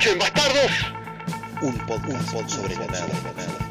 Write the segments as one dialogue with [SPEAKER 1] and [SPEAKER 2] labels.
[SPEAKER 1] Escuchen, bastardos.
[SPEAKER 2] Un podcast sobre la nada.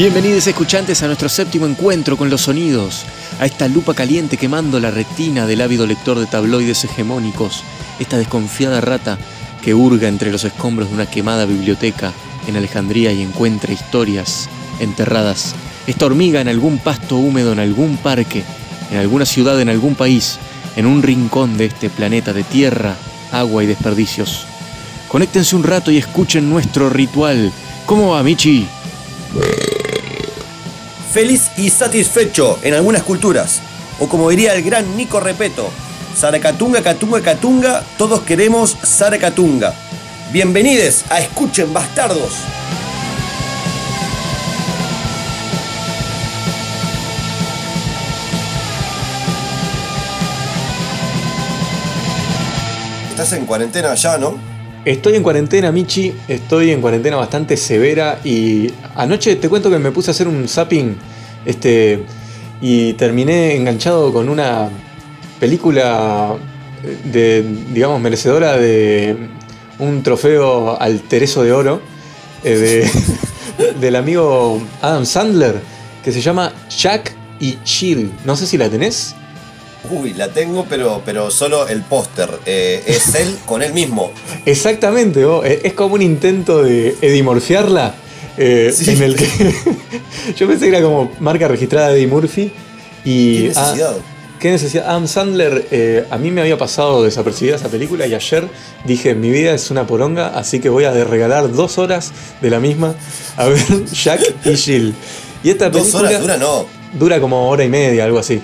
[SPEAKER 3] Bienvenidos escuchantes a nuestro séptimo encuentro con los sonidos, a esta lupa caliente quemando la retina del ávido lector de tabloides hegemónicos, esta desconfiada rata que hurga entre los escombros de una quemada biblioteca en Alejandría y encuentra historias enterradas, esta hormiga en algún pasto húmedo, en algún parque, en alguna ciudad, en algún país, en un rincón de este planeta de tierra, agua y desperdicios. Conéctense un rato y escuchen nuestro ritual. ¿Cómo va, Michi?
[SPEAKER 4] Feliz y satisfecho en algunas culturas. O como diría el gran Nico Repeto, Saracatunga, Catunga, Catunga, todos queremos Saracatunga. Bienvenidos a Escuchen Bastardos. Estás en cuarentena ya, ¿no?
[SPEAKER 3] Estoy en cuarentena, Michi. Estoy en cuarentena bastante severa. Y anoche te cuento que me puse a hacer un zapping. Este. Y terminé enganchado con una película de, digamos, merecedora de un trofeo al Tereso de Oro. eh, de- del amigo Adam Sandler. Que se llama Jack y Jill. No sé si la tenés.
[SPEAKER 4] Uy, la tengo, pero, pero solo el póster. Eh, es él con él mismo.
[SPEAKER 3] Exactamente, vos. Eh, es como un intento de edimorfiarla. eh,
[SPEAKER 4] Sí.
[SPEAKER 3] En el que yo pensé que era como marca registrada de Eddie Murphy. Y,
[SPEAKER 4] ¿Qué necesidad?
[SPEAKER 3] ah, ¿Qué necesidad? Adam Sandler, eh, a mí me había pasado desapercibida esa película y ayer dije, mi vida es una poronga, así que voy a regalar dos horas de la misma a ver Jack y Jill. Y esta
[SPEAKER 4] Dos
[SPEAKER 3] película
[SPEAKER 4] horas dura, no.
[SPEAKER 3] dura como hora y media, algo así.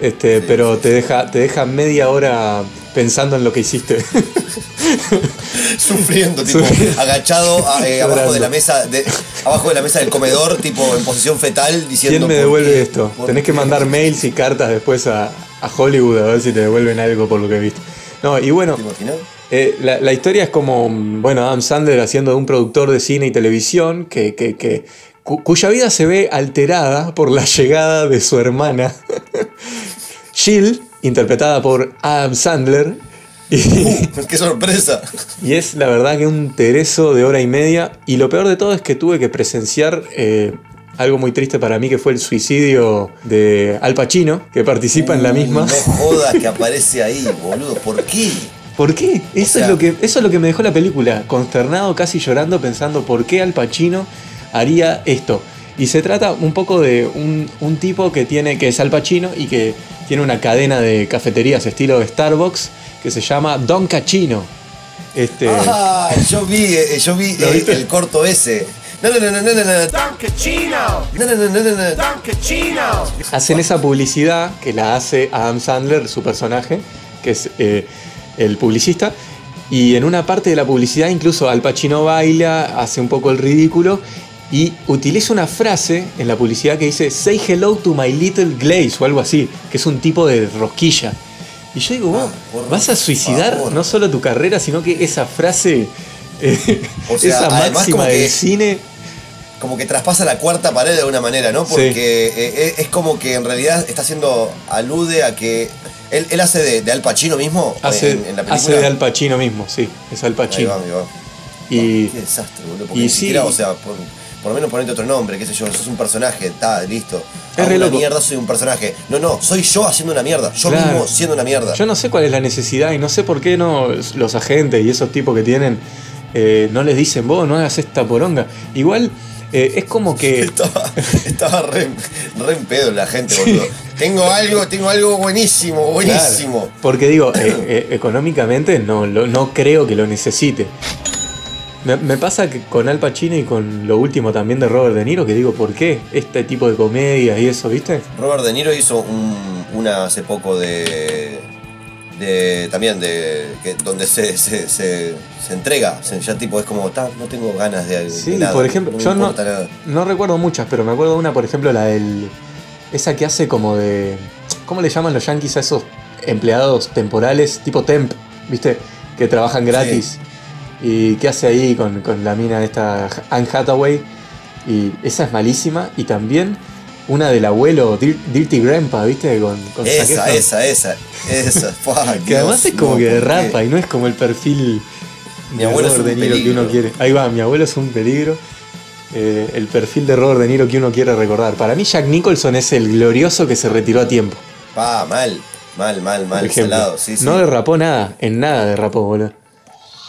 [SPEAKER 3] Este,
[SPEAKER 4] Sí,
[SPEAKER 3] pero te deja, te deja media hora pensando en lo que hiciste.
[SPEAKER 4] Sufriendo, tipo,
[SPEAKER 3] Sufriendo.
[SPEAKER 4] agachado a- eh, abajo de la mesa, de- abajo de la mesa del comedor, tipo en posición fetal, diciendo.
[SPEAKER 3] ¿Quién me
[SPEAKER 4] ¿por
[SPEAKER 3] devuelve
[SPEAKER 4] qué?
[SPEAKER 3] esto?
[SPEAKER 4] ¿Por
[SPEAKER 3] Tenés que mandar mails y cartas después a, a Hollywood a ver si te devuelven algo por lo que viste. No, y bueno, eh, la, la historia es como, bueno, Adam Sandler haciendo de un productor de cine y televisión que, que- que- cu- cuya vida se ve alterada por la llegada de su hermana, Jill, interpretada por Adam Sandler. Y,
[SPEAKER 4] ¡Qué sorpresa!
[SPEAKER 3] y es la verdad que un tereso de hora y media. Y lo peor de todo es que tuve que presenciar eh, algo muy triste para mí, que fue el suicidio de Al Pacino, que participa en la misma.
[SPEAKER 4] No jodas que aparece ahí, boludo. ¿Por qué?
[SPEAKER 3] ¿Por qué? Eso,
[SPEAKER 4] sea-
[SPEAKER 3] es lo que, eso es lo que me dejó la película, consternado, casi llorando, pensando por qué Al Pacino haría esto. Y se trata un poco de un, un tipo que tiene, que es Al Pacino y que tiene una cadena de cafeterías estilo Starbucks que se llama Don Cachino. Este,
[SPEAKER 4] Ah, yo vi, eh, yo vi
[SPEAKER 3] ¿Lo
[SPEAKER 4] eh, el corto ese. No, no, no, no, no, no, no. No, no, no, no, no, no.
[SPEAKER 3] hacen esa publicidad que la hace Adam Sandler, su personaje, que es eh, el publicista. Y en una parte de la publicidad incluso Al Pacino baila, hace un poco el ridículo y utiliza una frase en la publicidad que dice Say hello to my little glaze o algo así, que es un tipo de rosquilla. Y yo digo, vos
[SPEAKER 4] Ah,
[SPEAKER 3] vas a suicidar no solo tu carrera, sino que esa frase, eh,
[SPEAKER 4] O sea,
[SPEAKER 3] esa máxima del
[SPEAKER 4] que-
[SPEAKER 3] cine.
[SPEAKER 4] Como que traspasa la cuarta pared de alguna manera, ¿no?
[SPEAKER 3] Sí.
[SPEAKER 4] Porque eh, es como que en realidad está haciendo. alude a que. Él, él hace de, de Al Pacino mismo
[SPEAKER 3] Hace,
[SPEAKER 4] en, en la película.
[SPEAKER 3] hace de Al Pacino mismo, sí, es Al
[SPEAKER 4] Ahí
[SPEAKER 3] Pacino.
[SPEAKER 4] va, ahí va.
[SPEAKER 3] Y-
[SPEAKER 4] Qué desastre, boludo. Porque
[SPEAKER 3] y
[SPEAKER 4] ni
[SPEAKER 3] sí.
[SPEAKER 4] o sea, por, por lo menos ponete otro nombre, qué sé yo, sos un personaje, está, listo.
[SPEAKER 3] Es
[SPEAKER 4] Hago
[SPEAKER 3] re
[SPEAKER 4] una
[SPEAKER 3] loco.
[SPEAKER 4] mierda, soy un personaje. No, no, soy yo haciendo una mierda. Yo
[SPEAKER 3] Claro.
[SPEAKER 4] mismo siendo una mierda.
[SPEAKER 3] Yo no sé cuál es la necesidad y no sé por qué no los agentes y esos tipos que tienen eh, no les dicen vos no hagas esta poronga. Igual eh, es como que
[SPEAKER 4] Estaba, estaba re, re en pedo la gente, boludo. Tengo algo, tengo algo buenísimo, buenísimo.
[SPEAKER 3] Porque digo, eh, eh, económicamente no, lo- no creo que lo necesite. Me, me pasa que con Al Pacino y con lo último también de Robert De Niro, que digo, ¿por qué este tipo de comedia y eso, viste?
[SPEAKER 4] Robert De Niro hizo un- una hace poco de. de también de que, donde se, se, se, se entrega, ya tipo es como, "Ta, no tengo ganas de, de
[SPEAKER 3] Sí,
[SPEAKER 4] nada,
[SPEAKER 3] por ejemplo,
[SPEAKER 4] me
[SPEAKER 3] yo no,
[SPEAKER 4] importa nada".
[SPEAKER 3] no recuerdo muchas, pero me acuerdo una, por ejemplo, la del. Esa que hace como de. ¿Cómo le llaman los yankees a esos empleados temporales? Tipo temp, ¿viste? Que trabajan gratis. Y qué hace ahí con, con la mina esta Anne Hathaway. Y esa es malísima. Y también una del abuelo Dir- Dirty Grandpa, ¿viste? Con, con
[SPEAKER 4] Esa, esa, esa, esa. Fua,
[SPEAKER 3] Que además es como
[SPEAKER 4] no,
[SPEAKER 3] que derrapa y no es como el perfil
[SPEAKER 4] Mi
[SPEAKER 3] de
[SPEAKER 4] abuelo es
[SPEAKER 3] Robert
[SPEAKER 4] un
[SPEAKER 3] De Niro que uno quiere. Ahí va, mi abuelo es un peligro. Eh, el perfil de Robert De Niro que uno quiere recordar. Para mí Jack Nicholson es el glorioso que se retiró a tiempo.
[SPEAKER 4] Pa, mal, mal, mal, mal, sí, sí.
[SPEAKER 3] No derrapó nada, en nada derrapó, boludo.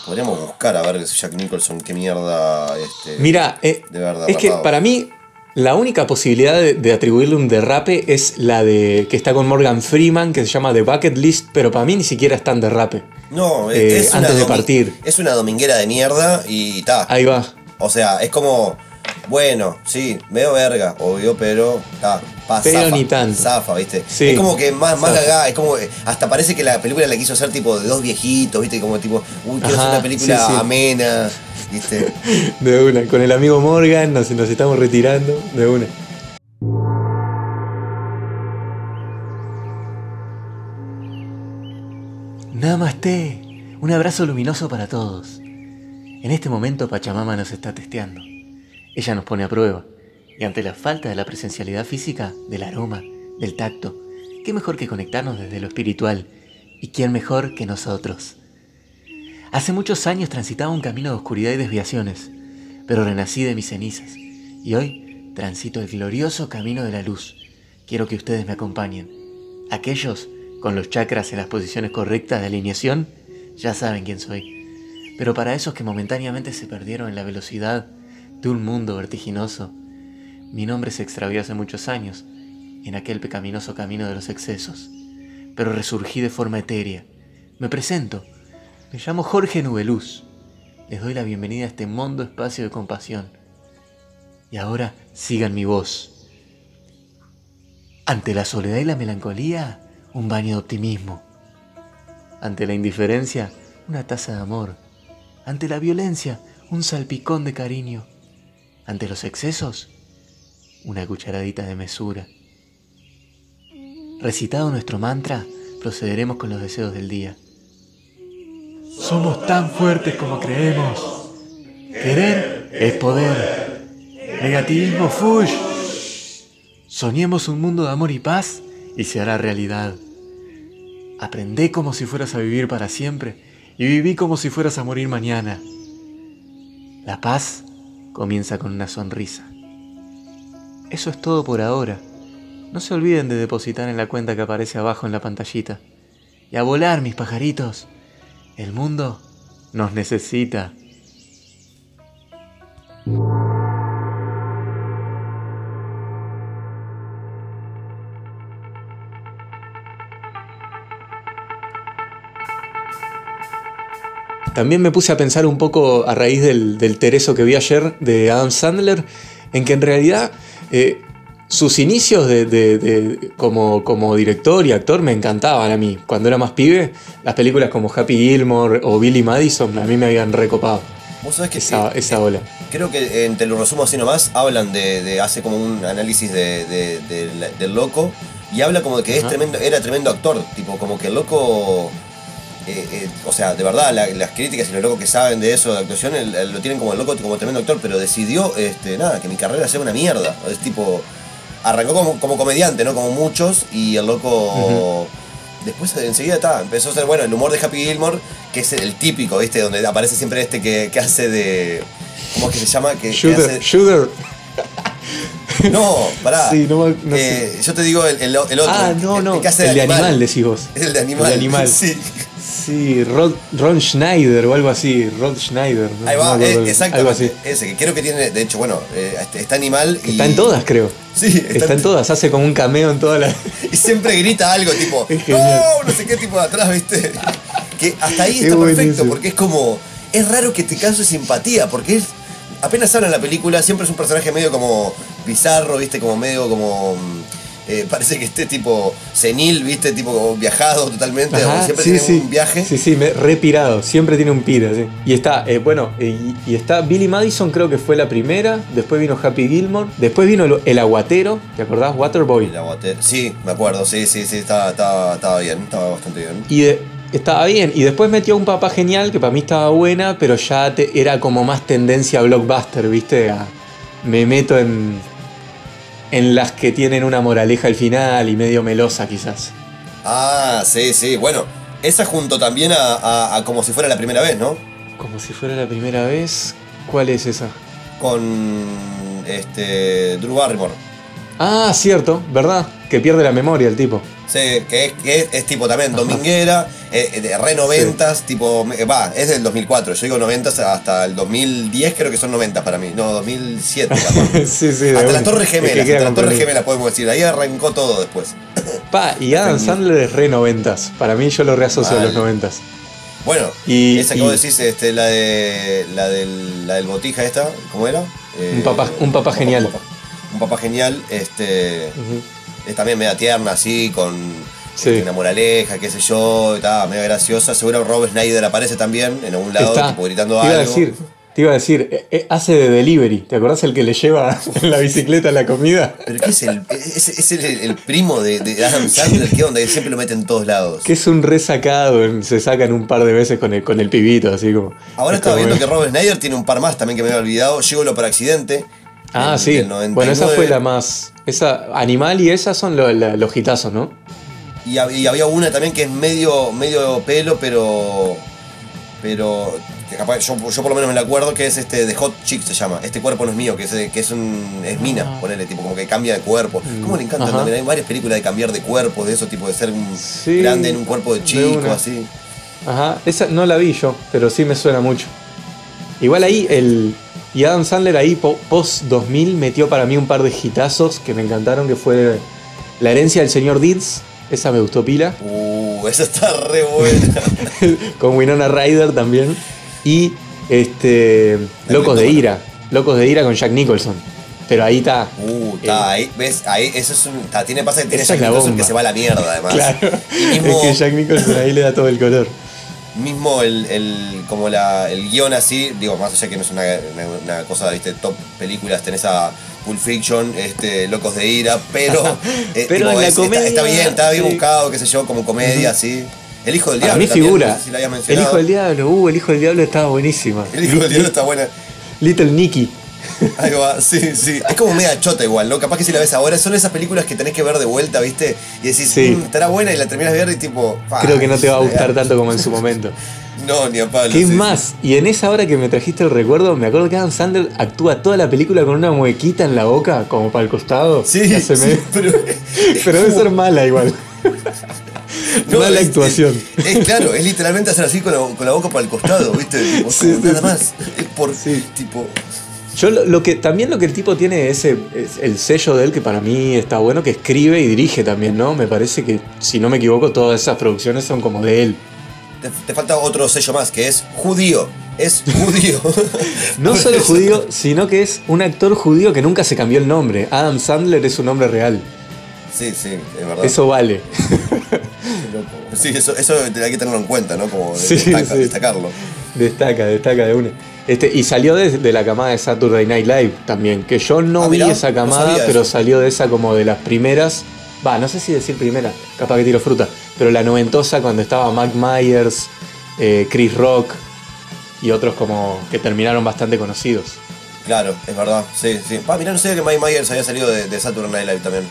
[SPEAKER 4] Podríamos buscar a ver Jack Nicholson, qué mierda. Este,
[SPEAKER 3] Mira, eh,
[SPEAKER 4] de verdad,
[SPEAKER 3] es que para mí la única posibilidad de, de atribuirle un derrape es la de que está con Morgan Freeman, que se llama The Bucket List, pero para mí ni siquiera es tan derrape.
[SPEAKER 4] No,
[SPEAKER 3] eh,
[SPEAKER 4] es una
[SPEAKER 3] antes de partir.
[SPEAKER 4] Es una dominguera de mierda y ta.
[SPEAKER 3] Ahí va.
[SPEAKER 4] O sea, es como, bueno, sí, veo verga, obvio, pero ta, pa,
[SPEAKER 3] Pero
[SPEAKER 4] zafa,
[SPEAKER 3] ni tanto.
[SPEAKER 4] Zafa, ¿viste?
[SPEAKER 3] Sí.
[SPEAKER 4] Es como que más, más gaga, es como, que hasta parece que la película la quiso hacer tipo de dos viejitos, ¿viste? Como tipo, uy, quiero hacer
[SPEAKER 3] Ajá,
[SPEAKER 4] una película
[SPEAKER 3] sí, sí.
[SPEAKER 4] amena, ¿viste?
[SPEAKER 3] De una, con el amigo Morgan nos, nos estamos retirando de una. Namaste, un abrazo luminoso para todos. En este momento Pachamama nos está testeando. Ella nos pone a prueba. Y ante la falta de la presencialidad física, del aroma, del tacto, qué mejor que conectarnos desde lo espiritual. ¿Y quién mejor que nosotros? Hace muchos años transitaba un camino de oscuridad y desviaciones, pero renací de mis cenizas y hoy transito el glorioso camino de la luz. Quiero que ustedes me acompañen. Aquellos con los chakras en las posiciones correctas de alineación ya saben quién soy. Pero para esos que momentáneamente se perdieron en la velocidad de un mundo vertiginoso, mi nombre se extravió hace muchos años en aquel pecaminoso camino de los excesos, pero resurgí de forma etérea. Me presento. Me llamo Jorge Nubeluz. Les doy la bienvenida a este mundo espacio de compasión. Y ahora sigan mi voz. Ante la soledad y la melancolía, un baño de optimismo. Ante la indiferencia, una taza de amor. Ante la violencia, un salpicón de cariño. Ante los excesos, una cucharadita de mesura. Recitado nuestro mantra, procederemos con los deseos del día. Somos tan fuertes como creemos. Querer es poder. Negativismo fush. Soñemos un mundo de amor y paz y se hará realidad. Aprendé como si fueras a vivir para siempre y viví como si fueras a morir mañana. La paz comienza con una sonrisa. Eso es todo por ahora. No se olviden de depositar en la cuenta que aparece abajo en la pantallita. Y a volar, mis pajaritos. El mundo nos necesita. También me puse a pensar un poco a raíz del, del Tereso que vi ayer de Adam Sandler, en que en realidad eh, sus inicios de, de- de- como, como director y actor me encantaban a mí. Cuando era más pibe, las películas como Happy Gilmore o Billy Madison a mí me habían recopado
[SPEAKER 4] Vos sabés que
[SPEAKER 3] esa,
[SPEAKER 4] sí,
[SPEAKER 3] esa ola.
[SPEAKER 4] Creo que eh, te lo resumo así nomás, hablan de, de- hace como un análisis del loco y habla como de que es tremendo, era tremendo actor, tipo como que el loco, eh, eh, o sea, de verdad la- las críticas y los locos que saben de eso de actuación el- el- lo tienen como el loco como tremendo actor, pero decidió, este, nada, que mi carrera sea una mierda, es tipo, arrancó como, como comediante, ¿no? Como muchos y el loco... Después enseguida está, empezó a ser bueno el humor de Happy Gilmore, que es el típico, ¿viste? Donde aparece siempre este que, que hace de. ¿Cómo es que se llama? Que, que
[SPEAKER 3] Shooter,
[SPEAKER 4] hace-
[SPEAKER 3] Shooter.
[SPEAKER 4] No, pará.
[SPEAKER 3] Sí, no no
[SPEAKER 4] Eh,
[SPEAKER 3] sé.
[SPEAKER 4] Yo te digo el, el- el otro.
[SPEAKER 3] Ah, no,
[SPEAKER 4] el
[SPEAKER 3] no.
[SPEAKER 4] que hace
[SPEAKER 3] El de animal, decís vos.
[SPEAKER 4] Es el de animal.
[SPEAKER 3] El de animal.
[SPEAKER 4] Sí.
[SPEAKER 3] Sí, Rod, Ron Schneider o algo así. Rod Schneider. ¿no?
[SPEAKER 4] Ahí
[SPEAKER 3] No
[SPEAKER 4] va,
[SPEAKER 3] acuerdo
[SPEAKER 4] eh.
[SPEAKER 3] Algo así.
[SPEAKER 4] Ese, que creo que tiene, de hecho, bueno, eh, este- está animal y.
[SPEAKER 3] Está en todas, creo.
[SPEAKER 4] Sí, está,
[SPEAKER 3] Está en todas. Hace como un cameo en todas las.
[SPEAKER 4] Y siempre grita algo tipo, no, no sé qué tipo de atrás, ¿viste? Que hasta ahí
[SPEAKER 3] Es
[SPEAKER 4] está perfecto, porque es como. Es raro que te cause simpatía, porque es. Apenas habla en la película, siempre es un personaje medio como bizarro, ¿viste? Como medio como. Eh, parece que esté tipo senil, ¿viste? Tipo viajado totalmente,
[SPEAKER 3] Ajá,
[SPEAKER 4] siempre
[SPEAKER 3] sí,
[SPEAKER 4] tiene
[SPEAKER 3] sí.
[SPEAKER 4] un viaje.
[SPEAKER 3] Sí, sí, me, repirado. Siempre tiene un pira, sí. Y está, eh, bueno, y, y está Billy Madison, creo que fue la primera. Después vino Happy Gilmore. Después vino el, el aguatero, ¿te acordás? Waterboy.
[SPEAKER 4] El aguatero. Sí, me acuerdo, sí, sí, sí, estaba, estaba, estaba bien, estaba bastante bien.
[SPEAKER 3] Y de- estaba bien. Y después metió un papá genial, que para mí estaba buena, pero ya te- era como más tendencia a blockbuster, ¿viste? A- me meto en, en las que tienen una moraleja al final y medio melosa quizás.
[SPEAKER 4] Ah, sí, sí, bueno, esa junto también a, a- a como si fuera la primera vez, ¿no?
[SPEAKER 3] Como si fuera la primera vez. ¿Cuál es esa?
[SPEAKER 4] Con este Drew Barrymore.
[SPEAKER 3] Ah, cierto, ¿verdad? Que pierde la memoria el tipo.
[SPEAKER 4] Sí, que es, que es, es tipo también dominguera, eh, eh, de re noventas, tipo, eh, va, es del 2004, yo digo noventas hasta el 2010 creo que son noventas para mí, no, 2007 capaz.
[SPEAKER 3] sí, sí.
[SPEAKER 4] Hasta
[SPEAKER 3] una.
[SPEAKER 4] la Torre
[SPEAKER 3] Es que
[SPEAKER 4] Gemela,
[SPEAKER 3] queda
[SPEAKER 4] hasta la Torre
[SPEAKER 3] comprendido.
[SPEAKER 4] Gemela podemos decir, ahí arrancó todo después.
[SPEAKER 3] Pa, y Adam. Sandler es re noventas. Para mí yo lo reasocio a los noventas.
[SPEAKER 4] Bueno,
[SPEAKER 3] Y-
[SPEAKER 4] esa que
[SPEAKER 3] y-
[SPEAKER 4] vos decís, este, la de la del, la del botija esta, ¿cómo era? Eh,
[SPEAKER 3] Un papá- un papá genial.
[SPEAKER 4] Papá, un papá genial, este, es también media tierna así, con
[SPEAKER 3] Sí.
[SPEAKER 4] este, una moraleja, qué sé yo, está media graciosa. Seguro Rob Snyder aparece también en algún lado,
[SPEAKER 3] Está.
[SPEAKER 4] tipo gritando
[SPEAKER 3] te iba
[SPEAKER 4] algo.
[SPEAKER 3] a decir, te iba a decir, eh, eh, hace de delivery. ¿Te acordás el que le lleva en la bicicleta la comida?
[SPEAKER 4] Pero ¿qué es el, es, es el, el primo de, de Adam Sandler? ¿Qué onda? Que siempre lo mete en todos lados.
[SPEAKER 3] Que es un resacado, se sacan un par de veces con el, con el pibito, así como.
[SPEAKER 4] Ahora
[SPEAKER 3] es
[SPEAKER 4] estaba viendo que Rob Snyder tiene un par más también que me había olvidado. Llegó por accidente.
[SPEAKER 3] Ah,
[SPEAKER 4] del-
[SPEAKER 3] sí.
[SPEAKER 4] del 99.
[SPEAKER 3] Bueno, esa fue la más. Esa, Animal y esas son lo- la- los hitazos, ¿no?
[SPEAKER 4] Y, hab- y había una también que es medio, medio pelo, pero. Pero. que capaz- yo, yo por lo menos me la acuerdo que es este de Hot Chick se llama. Este cuerpo no es mío, que es, que es un. es mina,
[SPEAKER 3] Ah.
[SPEAKER 4] ponele, tipo, como que cambia de cuerpo. ¿Cómo le encanta
[SPEAKER 3] Ajá.
[SPEAKER 4] también? Hay varias películas de cambiar de cuerpo, de eso, tipo de ser un
[SPEAKER 3] Sí,
[SPEAKER 4] grande en un cuerpo de chico, así.
[SPEAKER 3] Ajá, esa no la vi yo, pero sí me suena mucho. Igual ahí el. Y Adam Sandler ahí po- post 2000 metió para mí un par de hitazos que me encantaron, que fue La herencia del señor Deeds, esa me gustó pila,
[SPEAKER 4] Uh, esa está re buena.
[SPEAKER 3] con Winona Ryder también, y este Locos de Ira, Locos de Ira con Jack Nicholson. Pero ahí está.
[SPEAKER 4] Uh, está ahí, ves, ahí, eso es un. tiene pasa que tiene Jack Nicholson
[SPEAKER 3] bomba.
[SPEAKER 4] que se va a la mierda, además.
[SPEAKER 3] Claro,
[SPEAKER 4] mismo,
[SPEAKER 3] es que Jack Nicholson ahí le da todo el color.
[SPEAKER 4] Mismo el, el- como la, el guion así, digo, más allá que no es una, una- cosa, viste, top películas, tenés a Pulp Fiction, este, Locos de Ira, pero, eh,
[SPEAKER 3] Pero en la
[SPEAKER 4] es- está-
[SPEAKER 3] comedia,
[SPEAKER 4] está, bien, está bien
[SPEAKER 3] sí.
[SPEAKER 4] buscado, qué sé yo, como comedia, así. El hijo del diablo.
[SPEAKER 3] mí
[SPEAKER 4] también,
[SPEAKER 3] figura.
[SPEAKER 4] no sé si la
[SPEAKER 3] el hijo del diablo, uh, el hijo del diablo estaba buenísima.
[SPEAKER 4] El hijo del diablo está buena.
[SPEAKER 3] Little Nicky.
[SPEAKER 4] Ahí va, sí, sí. Es como media chota igual, ¿no? Capaz que si la ves ahora, son esas películas que tenés que ver de vuelta, ¿viste? Y decís,
[SPEAKER 3] Sí.
[SPEAKER 4] "Mm, estará buena y la terminas de ver y tipo. "Pa,
[SPEAKER 3] Creo que no te va a gustar
[SPEAKER 4] ya".
[SPEAKER 3] tanto como en su momento.
[SPEAKER 4] No, ni a palo.
[SPEAKER 3] ¿Qué
[SPEAKER 4] sí,
[SPEAKER 3] más? Y en esa hora que me trajiste el recuerdo, me acuerdo que Adam Sandler actúa toda la película con una muequita en la boca, como para el costado.
[SPEAKER 4] Sí, sí, pero.
[SPEAKER 3] Pero debe ser mala igual.
[SPEAKER 4] No,
[SPEAKER 3] mala
[SPEAKER 4] es-
[SPEAKER 3] actuación.
[SPEAKER 4] Es, es claro, es literalmente hacer así con la, con la boca para el costado, ¿viste? Tipo, nada más. Es por.
[SPEAKER 3] Sí.
[SPEAKER 4] Tipo.
[SPEAKER 3] Yo lo, lo que también lo que el tipo tiene es, ese- es el sello de él que para mí está bueno, que escribe y dirige también, ¿no? Me parece que, si no me equivoco, todas esas producciones son como de él.
[SPEAKER 4] Te, te falta otro sello más, que es judío. Es judío.
[SPEAKER 3] No solo judío, sino que es un actor judío que nunca se cambió el nombre. Adam Sandler es su nombre real.
[SPEAKER 4] Sí, sí, es verdad.
[SPEAKER 3] Eso vale.
[SPEAKER 4] Sí, eso, eso hay que tenerlo en cuenta, ¿no? Como
[SPEAKER 3] Sí,
[SPEAKER 4] destaca-
[SPEAKER 3] sí.
[SPEAKER 4] destacarlo.
[SPEAKER 3] Destaca, destaca de una. Este, y salió de, de la camada de Saturday Night Live también, que yo no
[SPEAKER 4] Ah,
[SPEAKER 3] vi
[SPEAKER 4] mirá,
[SPEAKER 3] esa camada, pero salió de esa como de las primeras. Va, no sé si decir primera, capaz que tiro fruta, pero la noventosa cuando estaba Mac Myers, eh, Chris Rock y otros como que terminaron bastante conocidos.
[SPEAKER 4] Claro, es verdad. Sí, sí. Mirá, no sé que Mike Myers había salido de, de Saturday Night Live también.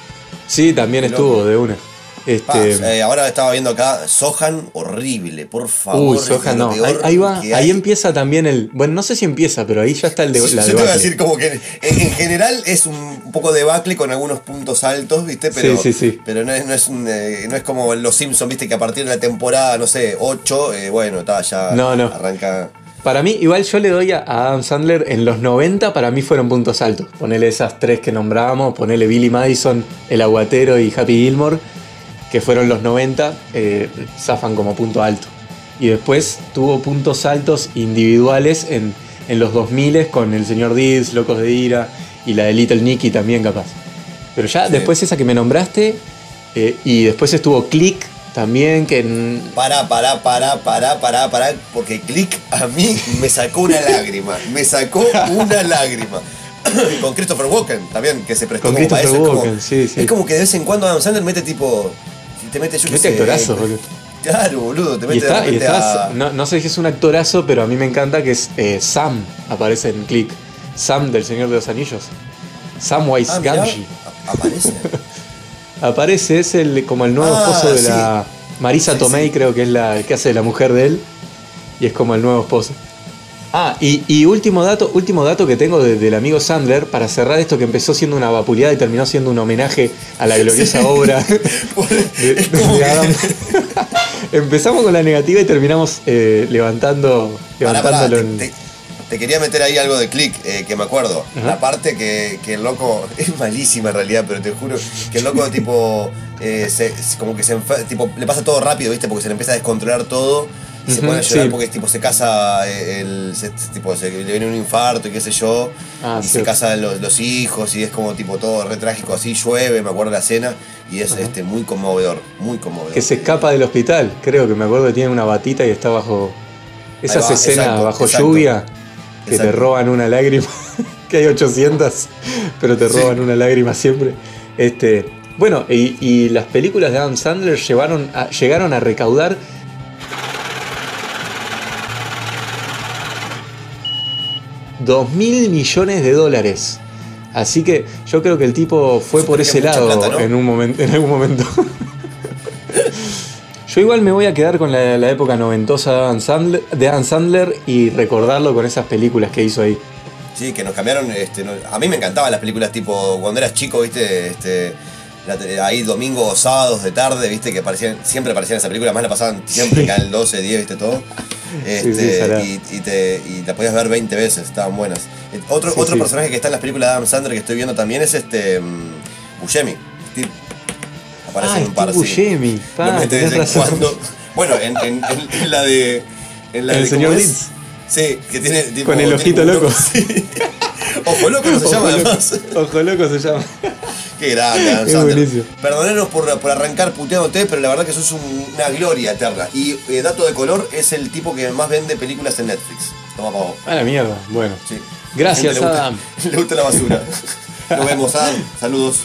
[SPEAKER 3] Sí, también estuvo de una. Este,
[SPEAKER 4] eh, ahora estaba viendo acá Sohan, horrible, por favor.
[SPEAKER 3] Uy,
[SPEAKER 4] lo
[SPEAKER 3] no. Ahí, ahí va, ahí
[SPEAKER 4] hay.
[SPEAKER 3] empieza también el. Bueno, no sé si empieza, pero ahí ya está el de,
[SPEAKER 4] Yo
[SPEAKER 3] la
[SPEAKER 4] te voy a
[SPEAKER 3] debacle.
[SPEAKER 4] decir como que en, en general es un poco debacle con algunos puntos altos, ¿viste? Pero,
[SPEAKER 3] Sí, sí, sí.
[SPEAKER 4] pero no, es, no, es un, eh, no es como los Simpsons, ¿viste? Que a partir de la temporada, no sé, 8, eh, bueno, está, ya
[SPEAKER 3] No, no.
[SPEAKER 4] arranca.
[SPEAKER 3] Para mí, igual yo le doy a Adam Sandler en los 90, para mí fueron puntos altos. Ponele esas tres que nombrábamos, ponele Billy Madison, El Aguatero y Happy Gilmore, que fueron los 90, eh, zafan como punto alto. Y después tuvo puntos altos individuales en, en los 2000 con El Señor Deeds, Locos de Ira y la de Little Nicky también capaz. Pero ya
[SPEAKER 4] Sí.
[SPEAKER 3] después esa que me nombraste, eh, y después estuvo Click también, que en-
[SPEAKER 4] Pará, pará, pará, pará, pará, pará, porque Click a mí me sacó una lágrima, me sacó una lágrima. Con Christopher Walken también, que se prestó
[SPEAKER 3] Con
[SPEAKER 4] como para eso. es como-
[SPEAKER 3] Walken, sí, sí.
[SPEAKER 4] Es como que de vez en cuando Adam Sandler mete tipo. Te mete yo qué sé, eh,
[SPEAKER 3] boludo.
[SPEAKER 4] Claro, boludo, te
[SPEAKER 3] y
[SPEAKER 4] mete de
[SPEAKER 3] está, y
[SPEAKER 4] repente
[SPEAKER 3] está-
[SPEAKER 4] a-
[SPEAKER 3] no, no sé si es un actorazo, pero a mí me encanta que es eh, Sam, aparece en Click. Sam del Señor de los Anillos. Samwise
[SPEAKER 4] Ah,
[SPEAKER 3] Gamgee.
[SPEAKER 4] aparece.
[SPEAKER 3] Aparece, es el, como el nuevo
[SPEAKER 4] Ah,
[SPEAKER 3] esposo de
[SPEAKER 4] sí.
[SPEAKER 3] la. Marisa
[SPEAKER 4] Sí,
[SPEAKER 3] Tomei,
[SPEAKER 4] sí.
[SPEAKER 3] creo que es la que hace de la mujer de él. Y es como el nuevo esposo. Ah, y, y último dato, último dato que tengo de- del amigo Sandler, para cerrar esto que empezó siendo una vapuleada y terminó siendo un homenaje a la gloriosa obra de, de Adam. Empezamos con la negativa y terminamos eh, levantando,
[SPEAKER 4] Pará, pará,
[SPEAKER 3] levantándolo
[SPEAKER 4] te,
[SPEAKER 3] en.
[SPEAKER 4] te- te quería meter ahí algo de click, eh, que me acuerdo.
[SPEAKER 3] Ajá.
[SPEAKER 4] La parte que, que el loco. Es malísima en realidad, pero te juro que el loco, tipo. eh, se- como que se tipo, le pasa todo rápido, ¿viste? Porque se le empieza a descontrolar todo. Y se
[SPEAKER 3] Ujú,
[SPEAKER 4] pone a llorar
[SPEAKER 3] sí.
[SPEAKER 4] porque tipo, se casa. eh, El, se- tipo, se- le viene un infarto y qué sé yo.
[SPEAKER 3] Ah,
[SPEAKER 4] y se casan los, los hijos y es como tipo todo re trágico así. Llueve, me acuerdo la escena. Y es este, muy conmovedor. Muy conmovedor.
[SPEAKER 3] Que se escapa del hospital, creo que me acuerdo que tiene una batita y está bajo. Esas
[SPEAKER 4] va,
[SPEAKER 3] escenas
[SPEAKER 4] exacto,
[SPEAKER 3] bajo
[SPEAKER 4] exacto.
[SPEAKER 3] lluvia que te roban una lágrima, que hay 800, pero te
[SPEAKER 4] Sí.
[SPEAKER 3] roban una lágrima siempre. Este, bueno, y, y las películas de Adam Sandler llevaron a- llegaron a recaudar dos mil millones de dólares. Así que yo creo que el tipo fue por ese lado
[SPEAKER 4] plata, ¿no?
[SPEAKER 3] en, un momento, en algún momento. Yo igual me voy a quedar con la, la época noventosa de Adam, Sandler, de Adam Sandler y recordarlo con esas películas que hizo ahí.
[SPEAKER 4] Sí, que nos cambiaron. Este, no- a mí me encantaban las películas tipo cuando eras chico, viste, este, la ahí domingos o sábados de tarde, viste, que aparecían, siempre aparecían esas películas, más la pasaban siempre,
[SPEAKER 3] Sí.
[SPEAKER 4] canal 12, 10, viste todo.
[SPEAKER 3] sí,
[SPEAKER 4] Este, y, y te, y la podías ver 20 veces, estaban buenas. Eh, Otro, otro personaje que está en las películas de Adam Sandler que estoy viendo también es este Buscemi. Steve. Aparece
[SPEAKER 3] Ah,
[SPEAKER 4] en un par.
[SPEAKER 3] Buscemi, pa,
[SPEAKER 4] cuando. Bueno, en, en- en- en la de. En la
[SPEAKER 3] El
[SPEAKER 4] de
[SPEAKER 3] señor. Leeds.
[SPEAKER 4] Sí, que tiene. tipo,
[SPEAKER 3] Con el ojito loco.
[SPEAKER 4] sí. Ojo loco no se llama
[SPEAKER 3] loco,
[SPEAKER 4] además.
[SPEAKER 3] Ojo loco se llama.
[SPEAKER 4] Qué grande, Adam. Perdonenos por, por arrancar puteándote, pero la verdad que sos un- una gloria eterna. Y eh, dato de color, es el tipo que más vende películas en Netflix. Toma pa' vos.
[SPEAKER 3] A la mierda. Bueno.
[SPEAKER 4] Sí.
[SPEAKER 3] Gracias,
[SPEAKER 4] le gusta-. Le gusta la basura. Nos vemos, Adam. Saludos.